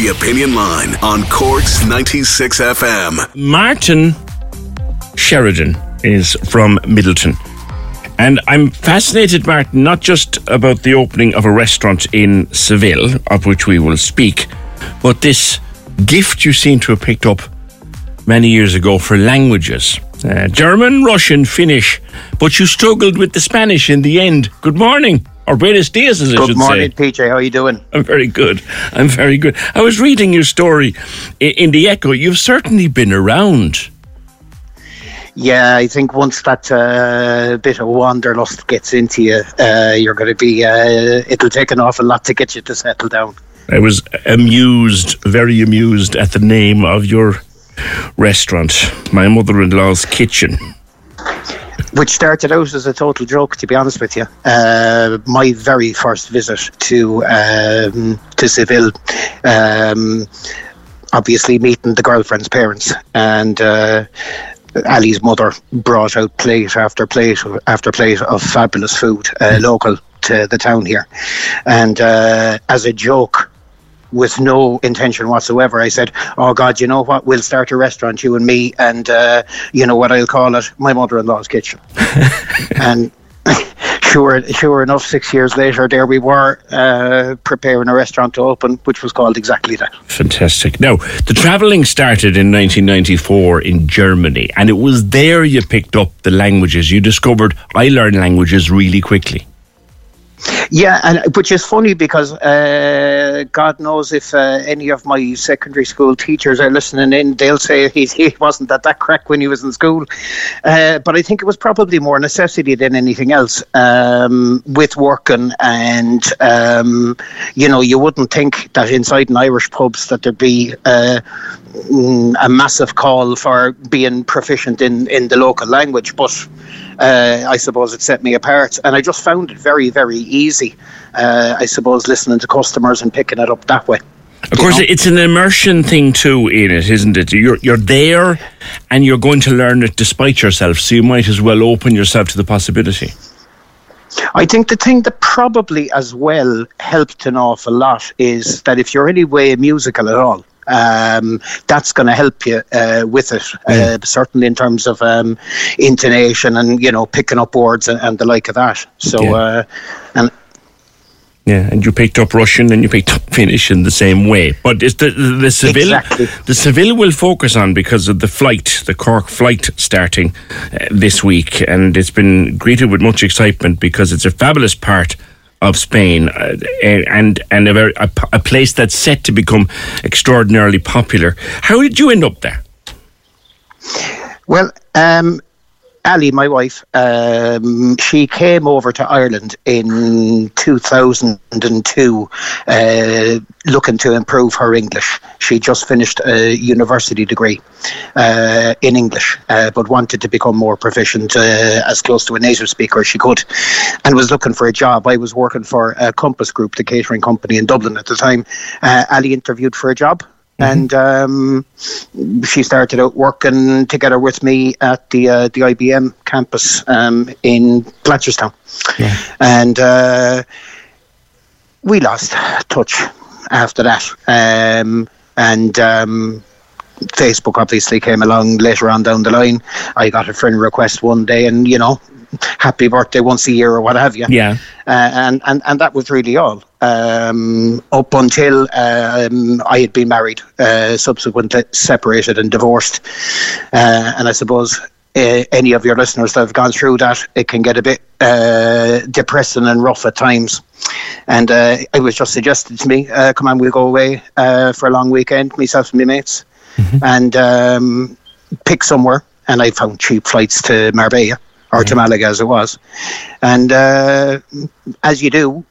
The Opinion Line on Cork's 96 FM. Martin Sheridan is from Midleton. And I'm fascinated, Martin, not just about the opening of a restaurant in Seville, of which we will speak, but this gift you seem to have picked up many years ago for languages. Uh, German, Russian, Finnish, but you struggled with the Spanish in the end. Good morning, or buenos dias, as I Good should morning, say. PJ. How are you doing? I'm very good. I'm very good. I was reading your story in the Echo. You've certainly been around. Yeah, I think once that uh, bit of wanderlust gets into you, uh, you're going to be. Uh, it'll take an awful lot to get you to settle down. I was amused, very amused at the name of your restaurant, my mother in law's kitchen. Which started out as a total joke, to be honest with you. Uh, my very first visit to um, to Seville, um, obviously meeting the girlfriend's parents, and uh, Ali's mother brought out plate after plate after plate of fabulous food, uh, local to the town here, and uh, as a joke. With no intention whatsoever, I said, "Oh God, you know what? We'll start a restaurant, you and me, and uh, you know what I'll call it? My mother-in-law's kitchen." and sure, sure enough, six years later, there we were uh, preparing a restaurant to open, which was called exactly that. Fantastic. Now, the travelling started in 1994 in Germany, and it was there you picked up the languages. You discovered I learn languages really quickly. Yeah, and which is funny because uh, God knows if uh, any of my secondary school teachers are listening in, they'll say he, he wasn't that that crack when he was in school. Uh, but I think it was probably more necessity than anything else um, with working, and um, you know, you wouldn't think that inside an Irish pubs that there'd be. A massive call for being proficient in, in the local language, but uh, I suppose it set me apart. And I just found it very, very easy, uh, I suppose, listening to customers and picking it up that way. Of course, it's an immersion thing too in it, isn't it? You're you're there, and you're going to learn it despite yourself. So you might as well open yourself to the possibility. I think the thing that probably as well helped an awful lot is that if you're any way musical at all, um, that's going to help you uh, with it, uh, certainly in terms of um, intonation and you know picking up words and, and the like of that. So, Yeah. uh, and Yeah, and you picked up Russian and you picked up Finnish in the same way. But it's the the, the Seville Exactly. the Seville will focus on because of the flight, the Cork flight starting uh, this week, and it's been greeted with much excitement because it's a fabulous part of Spain uh, and and a, very, a, a place that's set to become extraordinarily popular. How did you end up there? Well, um, Ali, my wife, um, she came over to Ireland in 2002 uh, looking to improve her English. She just finished a university degree uh, in English, uh, but wanted to become more proficient uh, as close to a native speaker as she could and was looking for a job. I was working for Compass Group, the catering company in Dublin at the time. Uh, Ali interviewed for a job and um, she started out working together with me at the uh, the IBM campus um, in Blanchardstown, and uh, we lost touch after that. Um, and um, Facebook obviously came along later on down the line. I got a friend request one day, and you know, happy birthday once a year or what have you. Yeah. Uh, and, and and that was really all. Um, up until um, I had been married, uh, subsequently separated and divorced, uh, and I suppose uh, any of your listeners that have gone through that, it can get a bit uh, depressing and rough at times. And uh, it was just suggested to me, uh, come on, we'll go away uh, for a long weekend, myself and my mates, and um, pick somewhere. And I found cheap flights to Marbella or to Malaga as it was. And uh, as you do,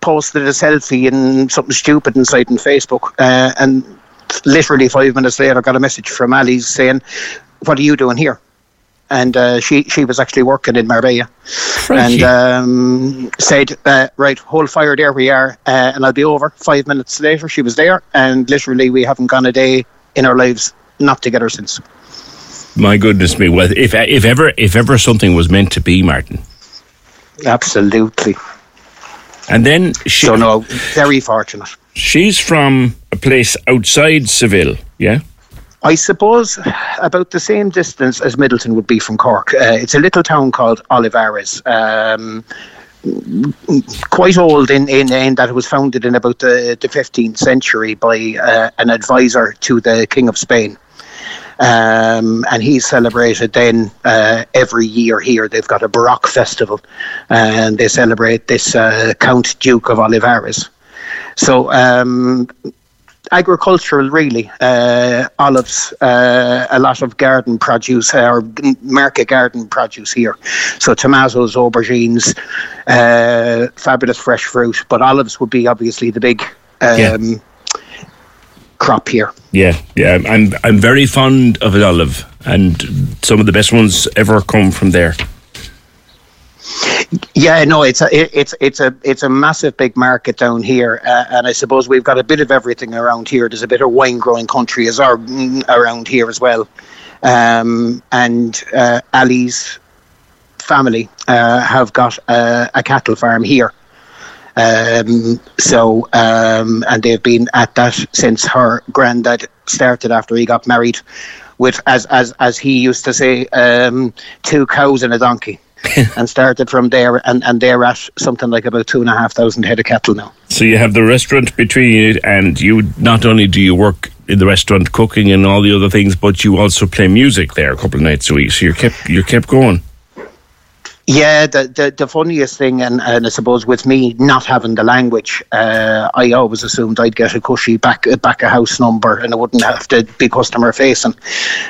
posted a selfie and something stupid inside on Facebook, uh, and literally five minutes later, I got a message from Ali saying, "What are you doing here?" And uh, she she was actually working in Marbella, Crikey. and um, said, uh, "Right, hold fire, there we are, uh, and I'll be over." Five minutes later, she was there, and literally, we haven't gone a day in our lives not together since. My goodness me! Well, if if ever if ever something was meant to be, Martin, Absolutely. And then she, So no, very fortunate. she's from a place outside Seville, yeah. I suppose about the same distance as Midleton would be from Cork. Uh, it's a little town called Olivares. Um, quite old in, in, in that it was founded in about the, the 15th century by uh, an advisor to the King of Spain. Um, and he's celebrated then uh, every year here. They've got a Baroque festival and they celebrate this uh, Count Duke of Olivares. So um, agricultural, really. Uh, olives, uh, a lot of garden produce, uh, or market garden produce here. So tomatoes, aubergines, uh, fabulous fresh fruit. But olives would be obviously the big um, Yeah. Crop here. Yeah, yeah. I'm I'm very fond of an olive, and some of the best ones ever come from there. Yeah, no, it's a it's it's a it's a massive big market down here, uh, and I suppose we've got a bit of everything around here. There's a bit of wine growing country as our, mm, around here as well, um, and uh, Ali's family uh, have got a, a cattle farm here. Um, so, um, and they've been at that since her granddad started after he got married, with as as as he used to say, um, two cows and a donkey, and started from there, and and they're at something like about two and a half thousand head of cattle now. So you have the restaurant between you, and you not only do you work in the restaurant cooking and all the other things, but you also play music there a couple of nights a week. So you're kept you're kept going. Yeah, the, the the funniest thing, and, and I suppose with me not having the language, uh, I always assumed I'd get a cushy back back a house number, and I wouldn't have to be customer facing.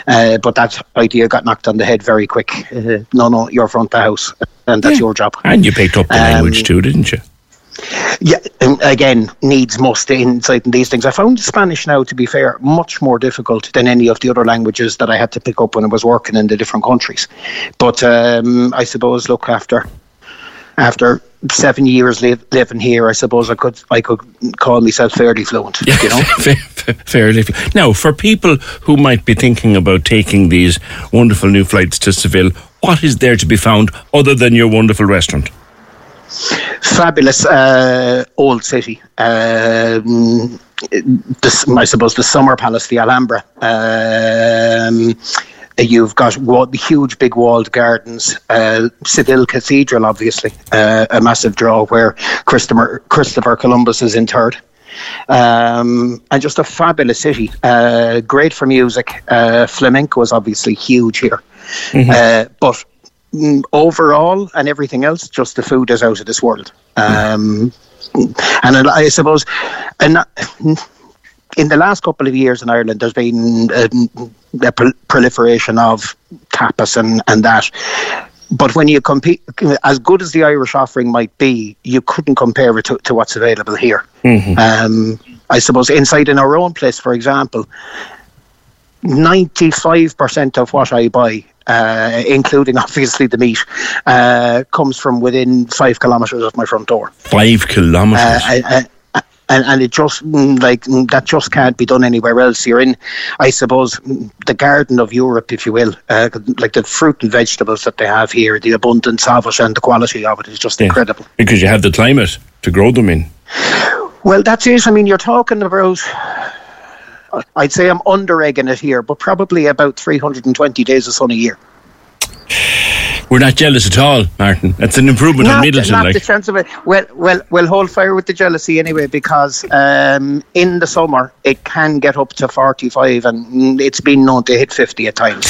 Uh, but that idea got knocked on the head very quick. Uh, no, no, you're front the house, and that's Yeah. your job. And you picked up the Um, language too, didn't you? Yeah, and again, needs must insight, in these things. I found Spanish now, to be fair, much more difficult than any of the other languages that I had to pick up when I was working in the different countries. But um, I suppose, look after after seven years li- living here, I suppose I could I could call myself fairly fluent. You know. Fair- fair- Fairly. Now, for people who might be thinking about taking these wonderful new flights to Seville, what is there to be found other than your wonderful restaurant? Fabulous uh, old city. Um, this, I suppose the Summer Palace, the Alhambra. Um, you've got wa- huge, big walled gardens. Uh, Seville Cathedral, obviously, uh, a massive draw where Christopher Christopher Columbus is interred. Um, and just a fabulous city. Uh, great for music. Uh, flamenco is obviously huge here. Uh, but overall and everything else, just the food is out of this world. Um, and I suppose, and in the last couple of years in Ireland, there's been um, a proliferation of tapas and, and that. But when you compete, as good as the Irish offering might be, you couldn't compare it to, to what's available here. Um, I suppose inside in our own place, for example, 95% of what I buy, uh, including obviously the meat, uh, comes from within five kilometres of my front door. Five kilometres. Uh, I, I, and, and it just mm, like mm, that just can't be done anywhere else. You're in, I suppose, mm, the garden of Europe, if you will. Uh, like the fruit and vegetables that they have here, the abundance of it and the quality of it is just Yeah. incredible. because you have the climate to grow them in. Well, that's it. I mean, you're talking about. I'd say I'm under egging it here, but probably about 320 days of sun a year. We're not jealous at all, Martin. That's an improvement on Not, Midleton. not the Like, chance of it. Well, well, well. Hold fire with the jealousy anyway, because um, in the summer it can get up to forty-five, and it's been known to hit fifty at times.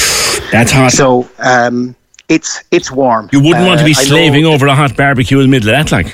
that's hot. So um, it's it's warm. you wouldn't want to Uh, be slaving over a hot barbecue in the middle of that, like.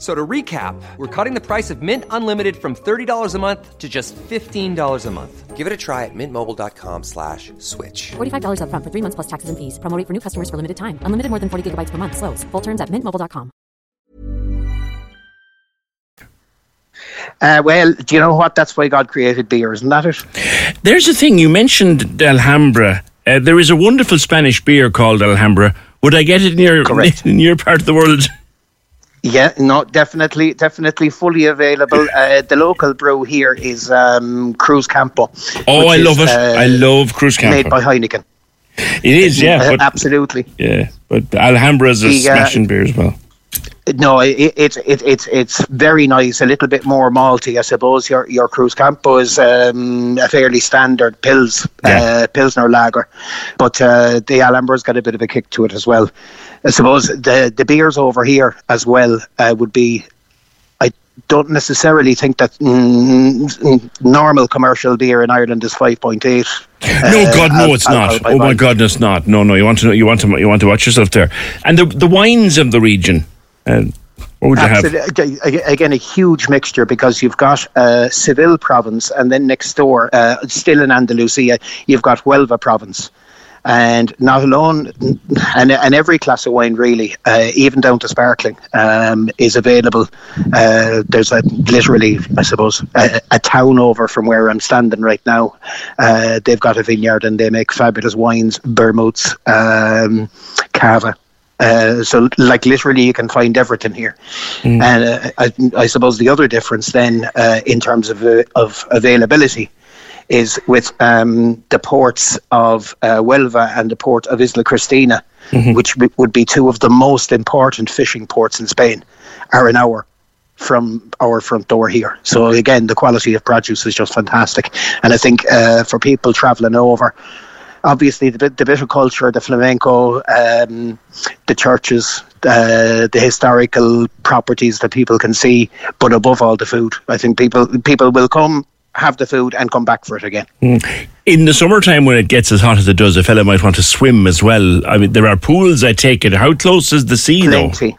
F- So to recap, we're cutting the price of Mint Unlimited from $30 a month to just $15 a month. Give it a try at mintmobile.com slash switch. $45 upfront for three months plus taxes and fees. Promo rate for new customers for limited time. Unlimited more than 40 gigabytes per month. Slows. Full terms at mintmobile.com. Uh, well, do you know what? That's why God created beer, isn't that it? There's a thing you mentioned Alhambra. Uh, there is a wonderful Spanish beer called Alhambra. Would I get it in your Correct. in your part of the world? Yeah, no, definitely, definitely fully available. Uh, the local brew here is um, Cruzcampo. Oh, I is, love it. uh, I love Cruzcampo. Made by Heineken. It is, yeah. Uh, But, absolutely. yeah, but Alhambra is a The, uh, smashing beer as well. No, it, it's it, it's it's very nice. A little bit more malty, I suppose. Your your Cruzcampo is um, a fairly standard pils Yeah. uh, pilsner lager, but uh, the Alhambra's got a bit of a kick to it as well. I suppose the the beers over here as well uh, would be. I don't necessarily think that mm, mm, normal commercial beer in Ireland is five point eight. No, God, no, it's not. Oh my God, it's not. No, no. You want to know? You want to? You want to watch yourself there. And the the wines of the region. Uh, what would you have? Absolutely. Ag- Again, a huge mixture because you've got uh, Seville province and then next door, uh, still in Andalusia, you've got Huelva province. And not alone, and, and every class of wine really, uh, even down to sparkling, um, is available. Uh, there's a literally, I suppose, a, a town over from where I'm standing right now. Uh, they've got a vineyard and they make fabulous wines, vermouths, um, cava. Uh, so, like literally, you can find everything here. And uh, I, I suppose the other difference then, uh, in terms of uh, of availability, is with um, the ports of uh, Huelva and the port of Isla Cristina, which w- would be two of the most important fishing ports in Spain, are an hour from our front door here. So again, the quality of produce is just fantastic, and I think uh, for people travelling over obviously the, bit- the culture, the flamenco, um, the churches, uh, the historical properties that people can see, but above all the food. I think people people will come have the food and come back for it again. In the summertime, when it gets as hot as it does, a fella might want to swim as well. I mean, there are pools. I take it. How close is the sea, though? Plenty.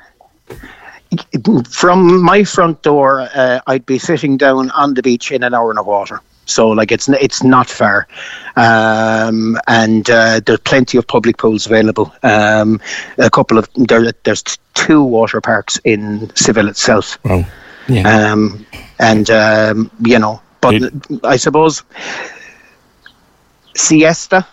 From my front door, uh, I'd be sitting down on the beach in an hour and a water. So, like, it's it's not far, um, and uh, there's plenty of public pools available. Um, a couple of there, there's two water parks in Seville itself. Wow. Yeah. um, and um, you know, but It- I suppose siesta.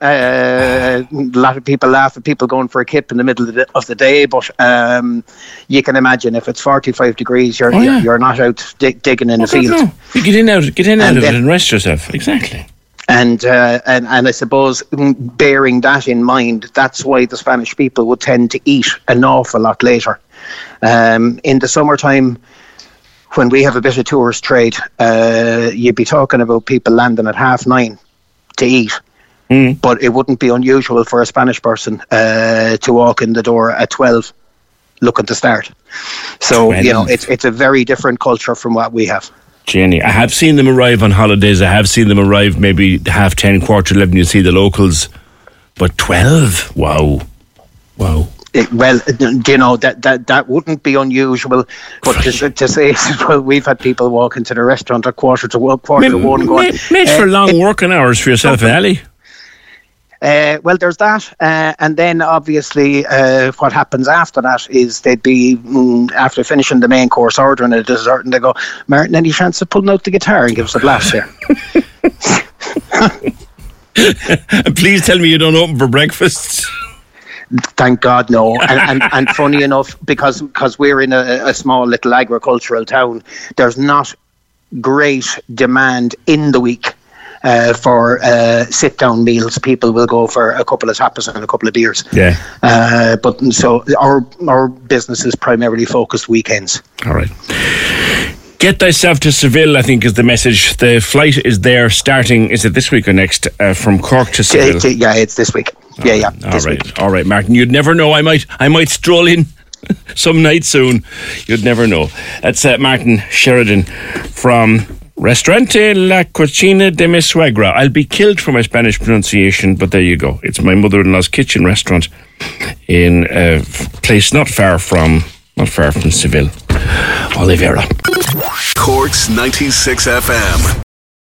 Uh, a lot of people laugh at people going for a kip in the middle of the, of the day, but um, you can imagine if it's 45 degrees, you're Oh, yeah. you're, you're not out dig, digging in a Oh, God, field. no. You get in out, get in out And of it and rest yourself. Exactly. And, uh, and and I suppose bearing that in mind, that's why the Spanish people would tend to eat an awful lot later. Um, in the summertime, when we have a bit of tourist trade, uh, you'd be talking about people landing at half nine to eat. But it wouldn't be unusual for a Spanish person uh, to walk in the door at twelve, looking to start. So you know, it's it's a very different culture from what we have. Jenny, I have seen them arrive on holidays. I have seen them arrive maybe half 10, quarter 11. You see the locals. But 12? Wow. Wow. It, well, you know that, that that wouldn't be unusual, but to, to say well, we've had people walk into the restaurant at quarter to one, quarter to one, going, Made, made for uh, long it- working hours for yourself Ali. Uh, well, there's that, uh, and then obviously uh, what happens after that is they'd be mm, after finishing the main course, ordering a dessert, and they go, "Martin, any chance of pulling out the guitar and give us a blast here?" Please tell me you don't open for breakfast. Thank God, no. And, and, and funny enough, because because we're in a, a small little agricultural town, there's not great demand in the week uh, for uh, sit down meals. People will go for a couple of tapas and a couple of beers. Yeah. Uh, but so our our business is primarily focused weekends. All right. Get thyself to Seville, I think, is the message. The flight is there starting, is it this week or next, uh, from Cork to Seville? It- it- yeah, it's this week. yeah, yeah. All right, week. all right, Martin. You'd never know. I might, I might stroll in some night soon. You'd never know. That's uh, Martin Sheridan from Restaurante La Cocina de mi Suegra. I'll be killed for my Spanish pronunciation, but there you go. It's my mother-in-law's kitchen restaurant in a place not far from, not far from Seville, Oliveira. Cork's 96 FM.